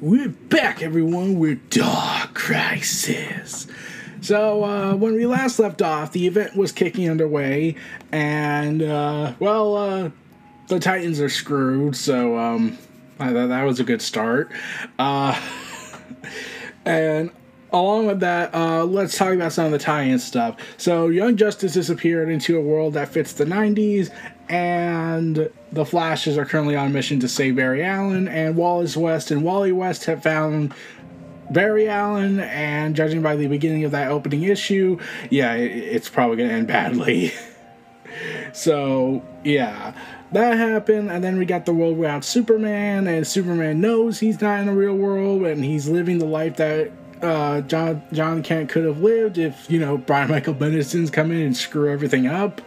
We're back, everyone, We're Dark Crisis. So, uh, when we last left off, the event was kicking underway, and, uh, well, uh, the Titans are screwed, so, um, that, that was a good start. Uh, and along with that, uh, let's talk about some of the tie-in stuff. So, Young Justice disappeared into a world that fits the 90s, and the Flashes are currently on a mission to save Barry Allen, and Wallace West and Wally West have found Barry Allen, and judging by the beginning of that opening issue, yeah, it, it's probably going to end badly. so, yeah, that happened, and then we got the world without Superman, and Superman knows he's not in the real world, and he's living the life that uh, Jon Jon Kent could have lived if you know Brian Michael Bendis's come in and screw everything up.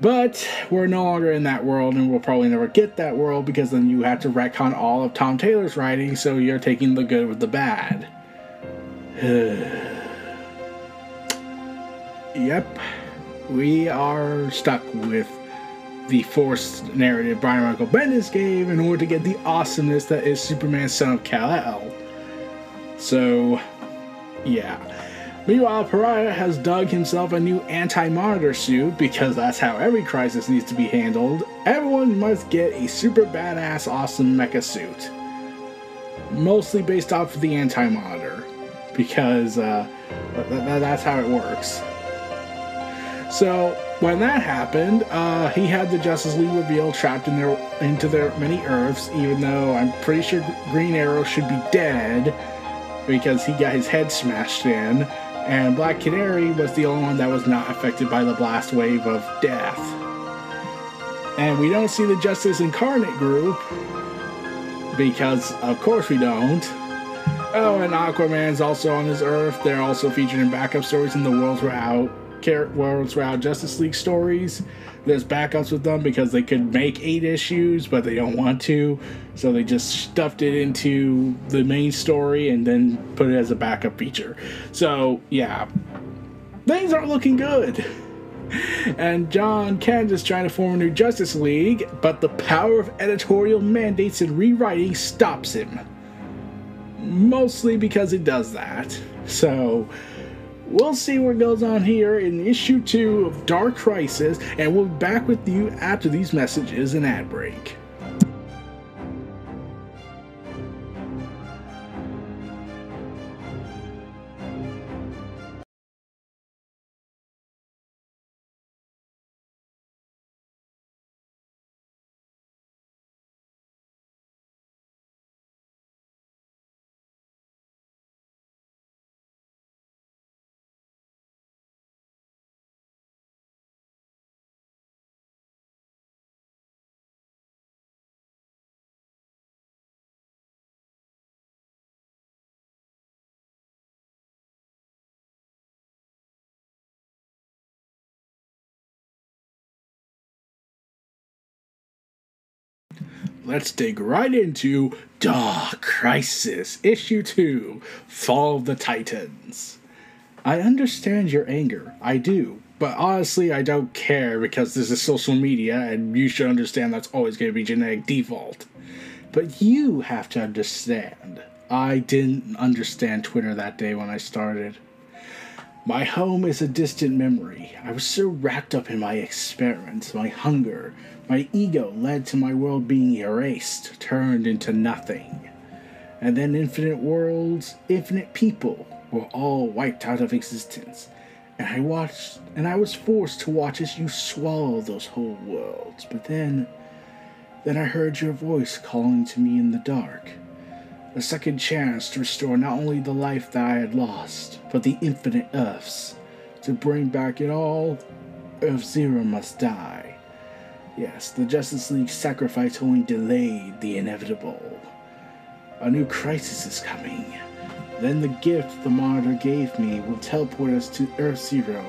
But we're no longer in that world, and we'll probably never get that world because then you have to retcon all of Tom Taylor's writing, so you're taking the good with the bad. yep, we are stuck with the forced narrative Brian Michael Bendis gave in order to get the awesomeness that is Superman Son of Kal-El. So, yeah. Meanwhile, Pariah has dug himself a new anti monitor suit because that's how every crisis needs to be handled. Everyone must get a super badass, awesome mecha suit. Mostly based off of the anti monitor because uh, th- th- that's how it works. So, when that happened, uh, he had the Justice League reveal trapped in their into their many Earths. Even though I'm pretty sure Green Arrow should be dead because he got his head smashed in and Black Canary was the only one that was not affected by the blast wave of death. And we don't see the Justice Incarnate group because, of course, we don't. Oh, and Aquaman's also on his Earth. They're also featured in backup stories in the Worlds Worlds Without Justice League stories. There's backups with them because they could make eight issues, but they don't want to. So they just stuffed it into the main story and then put it as a backup feature. So, yeah, things aren't looking good. And Jon Kent is trying to form a new Justice League, but the power of editorial mandates and rewriting stops him. Mostly because it does that. So, We'll see what goes on here in issue two of Dark Crisis, and we'll be back with you after these messages and ad break. Let's dig right into Dark Crisis, Issue 2 Fall of the Titans. I understand your anger, I do, but honestly, I don't care because this is social media and you should understand that's always going to be genetic default. But you have to understand. I didn't understand Twitter that day when I started. My home is a distant memory. I was so wrapped up in my experiments, my hunger, my ego led to my world being erased, turned into nothing. And then infinite worlds, infinite people were all wiped out of existence. And I watched, and I was forced to watch as you swallow those whole worlds. But then, then I heard your voice calling to me in the dark a second chance to restore not only the life that I had lost, but the infinite Earths, to bring back it all. Earth Zero must die. Yes, the Justice League sacrifice only delayed the inevitable. A new crisis is coming. Then the gift the Monitor gave me will teleport us to Earth Zero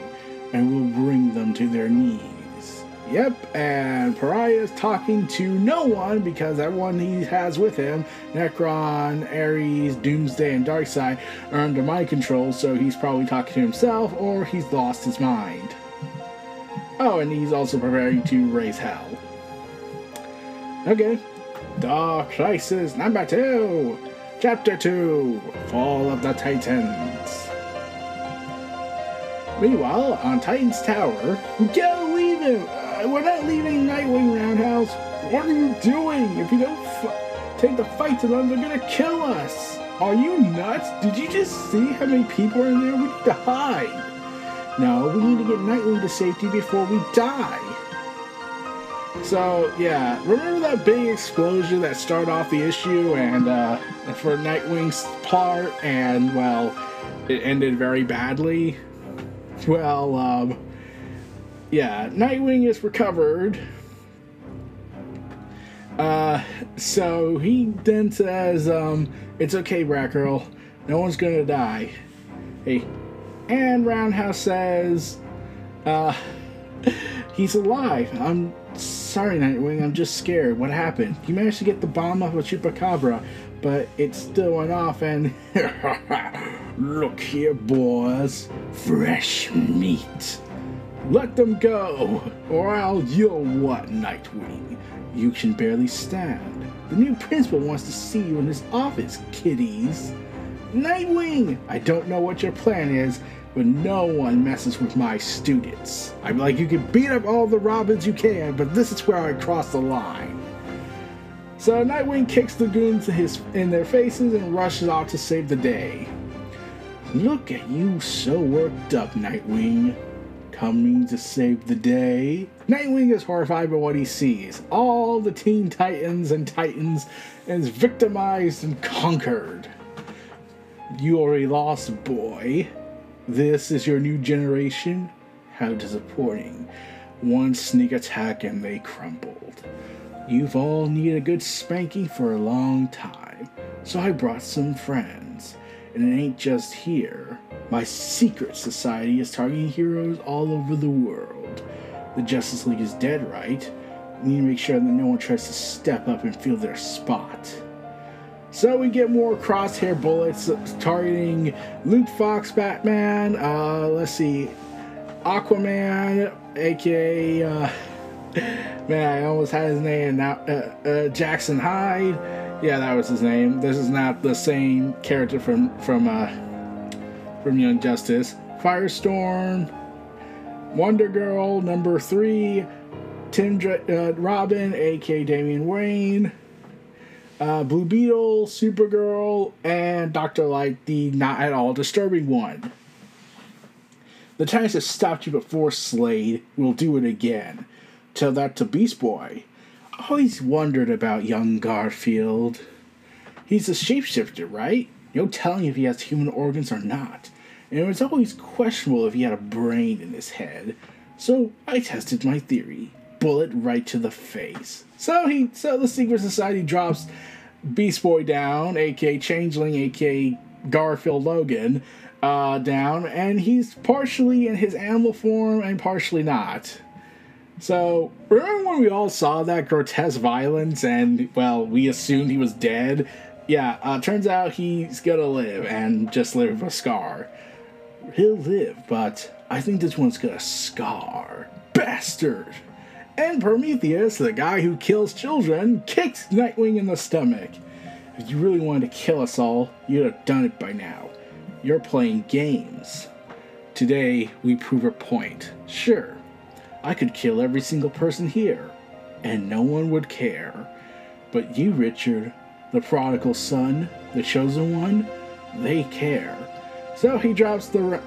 and will bring them to their knees. Yep, and Pariah is talking to no one because everyone he has with him, Nekron, Ares, Doomsday, and Darkseid, are under my control, so he's probably talking to himself or he's lost his mind. Oh, and he's also preparing to raise hell. Okay. Dark Crisis number two, Chapter 2 Fall of the Titans. Meanwhile, on Titan's Tower, go leave him! We're not leaving Nightwing Roundhouse. What are you doing? If you don't take the fight to them, they're gonna kill us. Are you nuts? Did you just see how many people are in there? We need to hide. No, we need to get Nightwing to safety before we die. So yeah, remember that big explosion that started off the issue and uh, for Nightwing's part, and well, it ended very badly. Well, um, yeah, Nightwing is recovered. Uh, so he then says, um, it's okay, Batgirl. No one's gonna die. Hey, and Roundhouse says, uh, he's alive. I'm sorry, Nightwing. I'm just scared. What happened? You managed to get the bomb off of Chupacabra, but it still went off and. Look here, boys. Fresh meat. Let them go, or I'll you'll what, Nightwing? You can barely stand. The new principal wants to see you in his office, kiddies. Nightwing! I don't know what your plan is, but no one messes with my students. I'm like, you can beat up all the Robins you can, but this is where I cross the line. So Nightwing kicks the goons in, his, in their faces and rushes off to save the day. Look at you so worked up, Nightwing coming to save the day. Nightwing is horrified by what he sees. All the Teen Titans and Titans is victimized and conquered. You are a lost boy. This is your new generation? How disappointing. One sneak attack and they crumbled. You've all needed a good spanking for a long time, so I brought some friends. And it ain't just here. My secret society is targeting heroes all over the world. The Justice League is dead, right? We need to make sure that no one tries to step up and fill their spot. So we get more crosshair bullets targeting Luke Fox, Batman. Uh, let's see, Aquaman, aka uh, man, I almost had his name now. Uh, uh, Jackson Hyde. Yeah, that was his name. This is not the same character from from uh, from Young Justice, Firestorm, Wonder Girl number three, Tim Dr- uh, Robin, aka Damian Wayne, uh, Blue Beetle, Supergirl, and Doctor Light, the not at all disturbing one. The Titans have stopped you before, Slade. We'll do it again. Tell that to Beast Boy. I Always wondered about young Garfield. He's a shapeshifter, right? No telling if he has human organs or not and it was always questionable if he had a brain in his head. So I tested my theory. Bullet right to the face. So he so the secret society drops Beast Boy down, aka Changeling, aka Garfield Logan, uh, down, and he's partially in his animal form and partially not. So, remember when we all saw that grotesque violence and, well, we assumed he was dead? Yeah, uh, turns out he's gonna live and just live with a scar he'll live, but I think this one's got a scar. Bastard! And Prometheus, the guy who kills children, kicks Nightwing in the stomach. If you really wanted to kill us all, you'd have done it by now. You're playing games. Today, we prove a point. Sure, I could kill every single person here, and no one would care. But you, Richard, the prodigal son, the chosen one, they care. So he drops the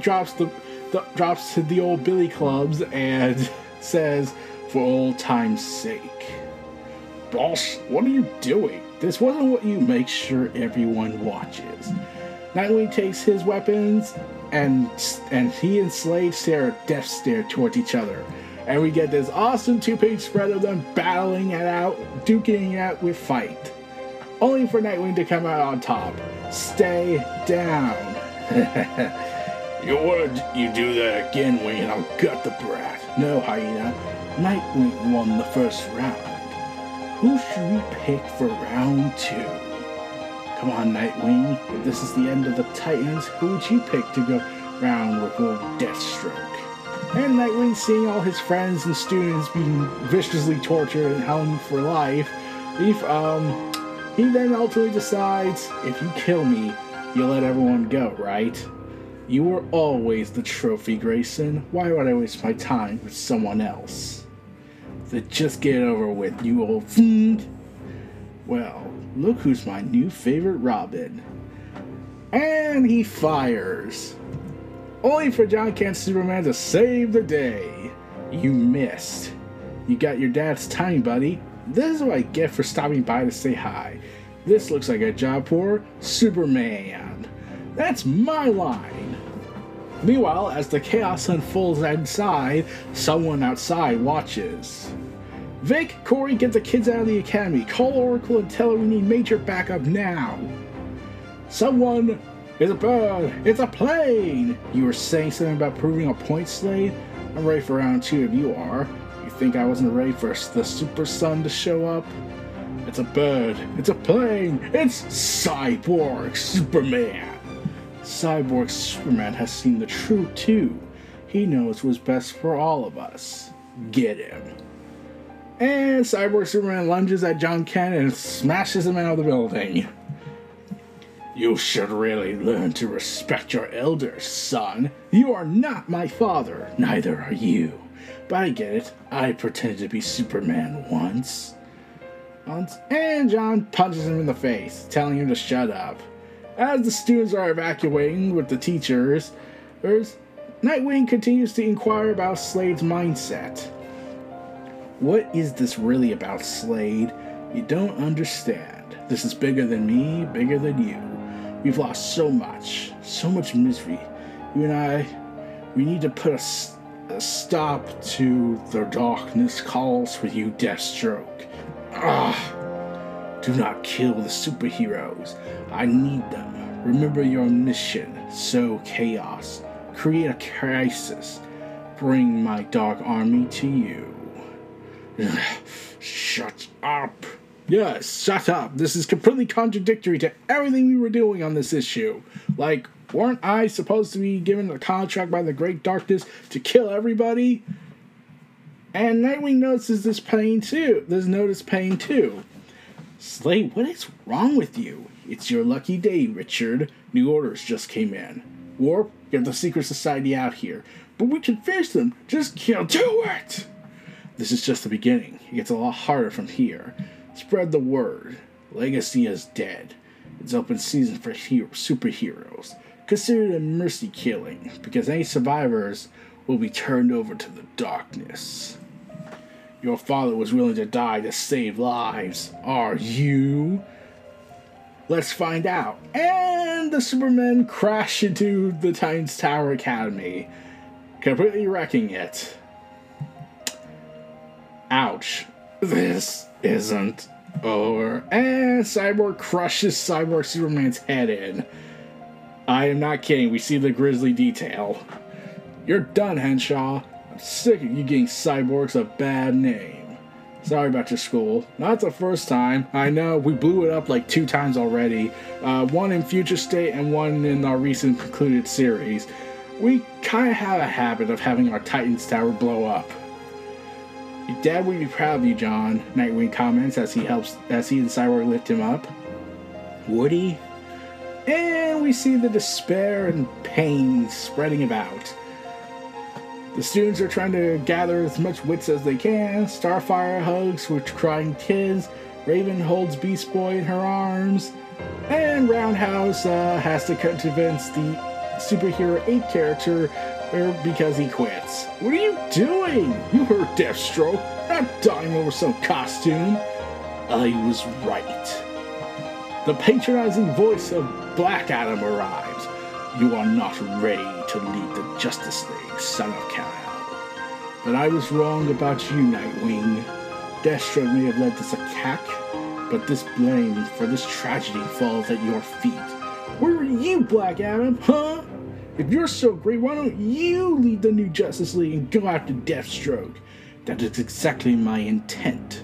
drops the, the drops the old billy clubs and says, "For old time's sake, boss, what are you doing? This wasn't what you make sure everyone watches." Nightwing takes his weapons and and he and Slade stare a death stare towards each other. And we get this awesome two-page spread of them battling it out, duking it out with fight. Only for Nightwing to come out on top. Stay down. you wanna you do that again, Wayne, I'll gut the brat. No, Hyena. Nightwing won the first round. Who should we pick for round two? Come on, Nightwing. If this is the end of the Titans, who would you pick to go round with old Deathstroke? And Nightwing, seeing all his friends and students being viciously tortured and held for life, he, um, he then ultimately decides, if you kill me, you'll let everyone go, right? You were always the trophy, Grayson. Why would I waste my time with someone else? Then just get it over with, you old fiend. Well, look who's my new favorite Robin. And he fires. Only for Jon Kent Superman to save the day. You missed. You got your dad's time, buddy. This is what I get for stopping by to say hi. This looks like a job for Superman. That's my line. Meanwhile, as the chaos unfolds inside, someone outside watches. Vic, Kory, get the kids out of the academy. Call Oracle and tell her we need major backup now. Someone is a bird. It's a plane. You were saying something about proving a point, Slade? I'm ready for round two if you are. You think I wasn't ready for the Super Son to show up? It's a bird. It's a plane. It's Cyborg Superman. Cyborg Superman has seen the truth too. He knows what's best for all of us. Get him. And Cyborg Superman lunges at Jon Kent and smashes him out of the building. You should really learn to respect your elders, son. You are not my father, neither are you. But I get it. I pretended to be Superman once. And Jon punches him in the face, telling him to shut up. As the students are evacuating with the teachers, Nightwing continues to inquire about Slade's mindset. What is this really about, Slade? You don't understand. This is bigger than me, bigger than you. We've lost so much, so much misery. You and I, we need to put a, a stop to the darkness calls for you, Deathstroke. Ah, do not kill the superheroes. I need them. Remember your mission. Sow chaos. Create a crisis. Bring my dark army to you. Shut up. Yes, shut up. This is completely contradictory to everything we were doing on this issue. Like, weren't I supposed to be given a contract by the Great Darkness to kill everybody? And Nightwing notices this pain too. This notice pain too. Slade, what is wrong with you? It's your lucky day, Richard. New orders just came in. Warp, get the Secret Society out here. But we can face them. Just kill. Do it! This is just the beginning. It gets a lot harder from here. Spread the word. Legacy is dead. It's open season for hero- superheroes. Consider it a mercy killing, because any survivors will be turned over to the darkness. Your father was willing to die to save lives. Are you? Let's find out. And the Supermen crash into the Titans Tower Academy, completely wrecking it. Ouch. This isn't over. And Cyborg crushes Cyborg Superman's head in. I am not kidding, we see the grisly detail. You're done, Henshaw. Sick of you getting cyborgs a bad name. Sorry about your school. Not the first time. I know, we blew it up like two times already. Uh, one in Future State and one in our recent concluded series. We kind of have a habit of having our Titans Tower blow up. Your dad would be proud of you, Jon, Nightwing comments as he helps as he and Cyborg lift him up. He? And we see the despair and pain spreading about. The students are trying to gather as much wits as they can. Starfire hugs with crying kids. Raven holds Beast Boy in her arms. And Roundhouse uh, has to convince the superhero 8 character because he quits. What are you doing? You heard Deathstroke. Not dying over some costume. I was right. The patronizing voice of Black Adam arrives. You are not ready to lead the Justice League, son of Kal-El. But I was wrong about you, Nightwing. Deathstroke may have led this attack, but this blame for this tragedy falls at your feet. Where are you, Black Adam, huh? If you're so great, why don't you lead the new Justice League and go after Deathstroke? That is exactly my intent.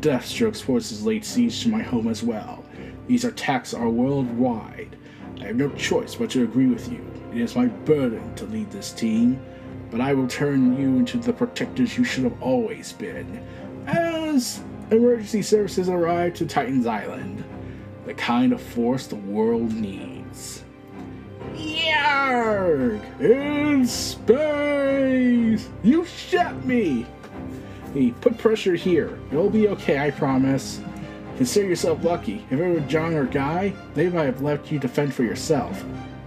Deathstroke's forces laid siege to my home as well. These attacks are worldwide. I have no choice but to agree with you. It is my burden to lead this team, but I will turn you into the protectors you should have always been. As emergency services arrive to Titan's Island, the kind of force the world needs. Yarg! In space! You shot me! Hey, put pressure here. It'll be okay, I promise. Consider yourself lucky. If it were John or Guy, they might have left you to fend for yourself.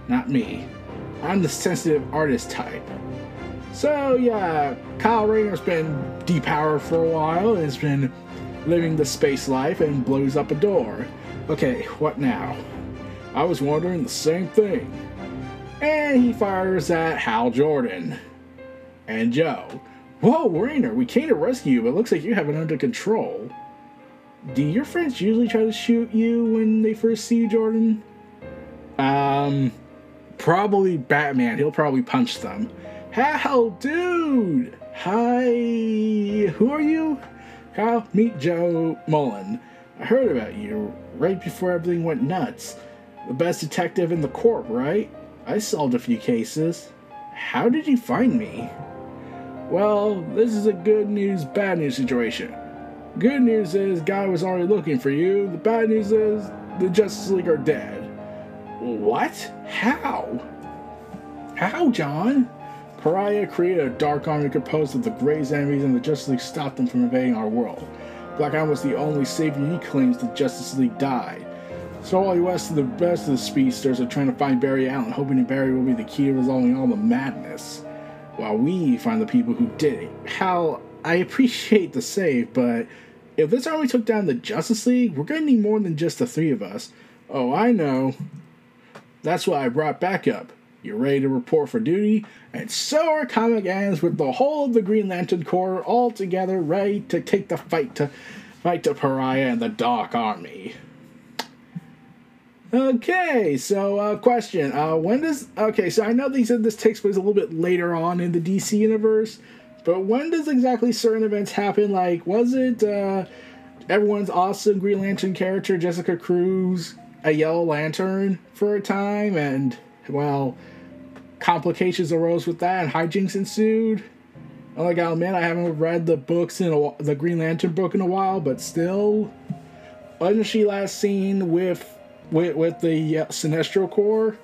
Not me. I'm the sensitive artist type. So yeah, Kyle Rayner's been depowered for a while and has been living the space life and blows up a door. Okay, what now? I was wondering the same thing. And he fires at Hal Jordan. And Jo. Whoa, Rayner, we came to rescue you, but looks like you have it under control. Do your friends usually try to shoot you when they first see you, Jordan? Um, probably Batman. He'll probably punch them. Hal, dude! Hi, who are you? Kyle, meet Jo Mullein. I heard about you right before everything went nuts. The best detective in the corp, right? I solved a few cases. How did you find me? Well, this is a good news, bad news situation. Good news is, Guy was already looking for you. The bad news is, the Justice League are dead. What? How? How, John? Pariah created a dark army composed of the greatest enemies, and the Justice League stopped them from invading our world. Black Adam was the only savior he claims the Justice League died. So all he was to the rest of the speedsters are trying to find Barry Allen, hoping Barry will be the key to resolving all the madness. While we find the people who did it. Hal, I appreciate the save, but if this army took down the Justice League, we're gonna need more than just the three of us. Oh, I know. That's why I brought backup. You're ready to report for duty, and so are Comic Ends with the whole of the Green Lantern Corps all together, ready to take the fight to fight to Pariah and the Dark Army. Okay, so uh, question: uh, When does okay? So I know they said this takes place a little bit later on in the DC universe, but when does exactly certain events happen? Like, was it uh, everyone's awesome Green Lantern character Jessica Cruz a Yellow Lantern for a time, and well, complications arose with that, and hijinks ensued. I'm like, oh man, I haven't read the books in a, the Green Lantern book in a while, but still, wasn't she last seen with with, with the uh, Sinestro Corps?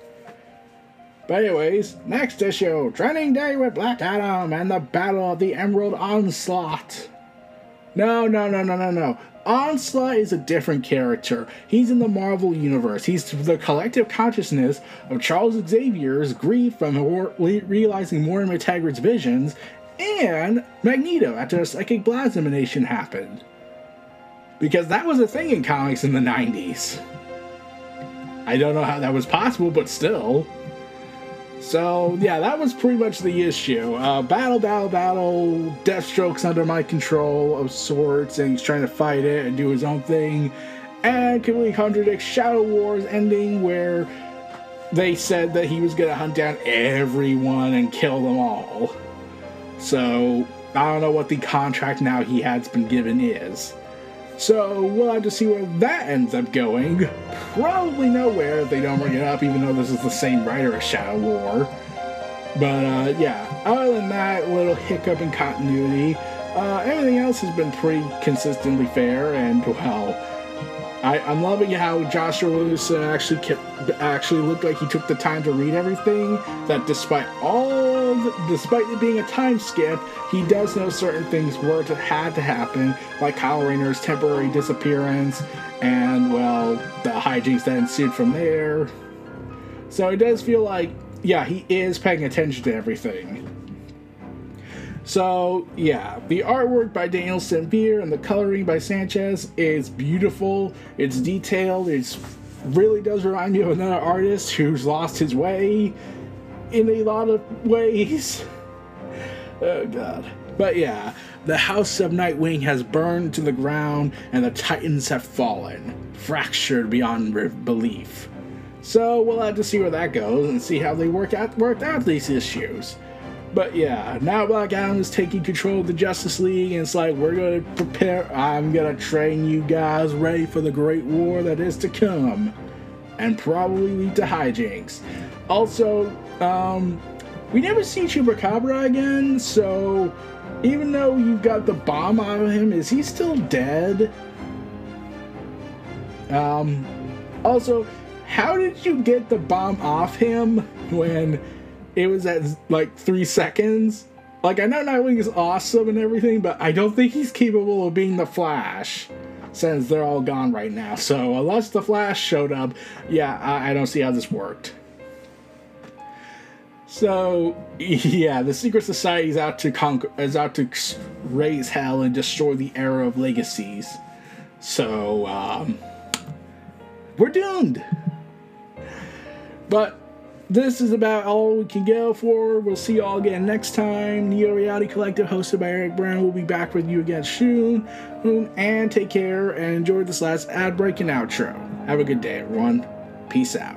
But anyways, next issue, Training Day with Black Adam and the Battle of the Emerald Onslaught. No, no, no, no, no, no. Onslaught is a different character. He's in the Marvel Universe. He's the collective consciousness of Charles Xavier's grief from realizing Moira MacTaggert's visions and Magneto after a psychic blast emanation happened. Because that was a thing in comics in the 90s. I don't know how that was possible, but still. So yeah, that was pretty much the issue. Uh, battle, battle, battle. Deathstroke's under my control of sorts, and he's trying to fight it and do his own thing. And completely contradicts Shadow Wars ending, where they said that he was gonna hunt down everyone and kill them all. So I don't know what the contract now he has been given is. So we'll have to see where that ends up going. Probably nowhere if they don't bring it up, even though this is the same writer as Shadow War. But uh, yeah, other than that, little hiccup in continuity. Uh, everything else has been pretty consistently fair, and well, I, am loving how Joshua Lewis actually kept, actually looked like he took the time to read everything. That despite all, despite it being a time skip, he does know certain things were to had to happen, like Kyle Rayner's temporary disappearance, and well, the hijinks that ensued from there. So it does feel like, yeah, he is paying attention to everything. So, yeah, the artwork by Daniel Sampere and the coloring by Sanchez is beautiful. It's detailed. It really does remind me of another artist who's lost his way in a lot of ways. Oh, God. But yeah, the house of Nightwing has burned to the ground and the Titans have fallen, fractured beyond belief. So we'll have to see where that goes and see how they work out worked out these issues. But yeah, now Black Adam is taking control of the Justice League, and it's like we're gonna prepare. I'm gonna train you guys ready for the great war that is to come, and probably lead to hijinks. Also, um, we never see Chupacabra again, so even though you've got the bomb out of him, is he still dead? Um, also, how did you get the bomb off him when? it was at like three seconds. Like I know Nightwing is awesome and everything, but I don't think he's capable of being the Flash since they're all gone right now. So unless the Flash showed up, yeah, I, I don't see how this worked. So yeah, the secret society is out to conquer, is out to raise hell and destroy the era of legacies. So um, we're doomed. But this is about all we can go for. We'll see you all again next time. Neo Reality Collective, hosted by Eric Brown, will be back with you again soon. And take care and enjoy this last ad break and outro. Have a good day, everyone. Peace out.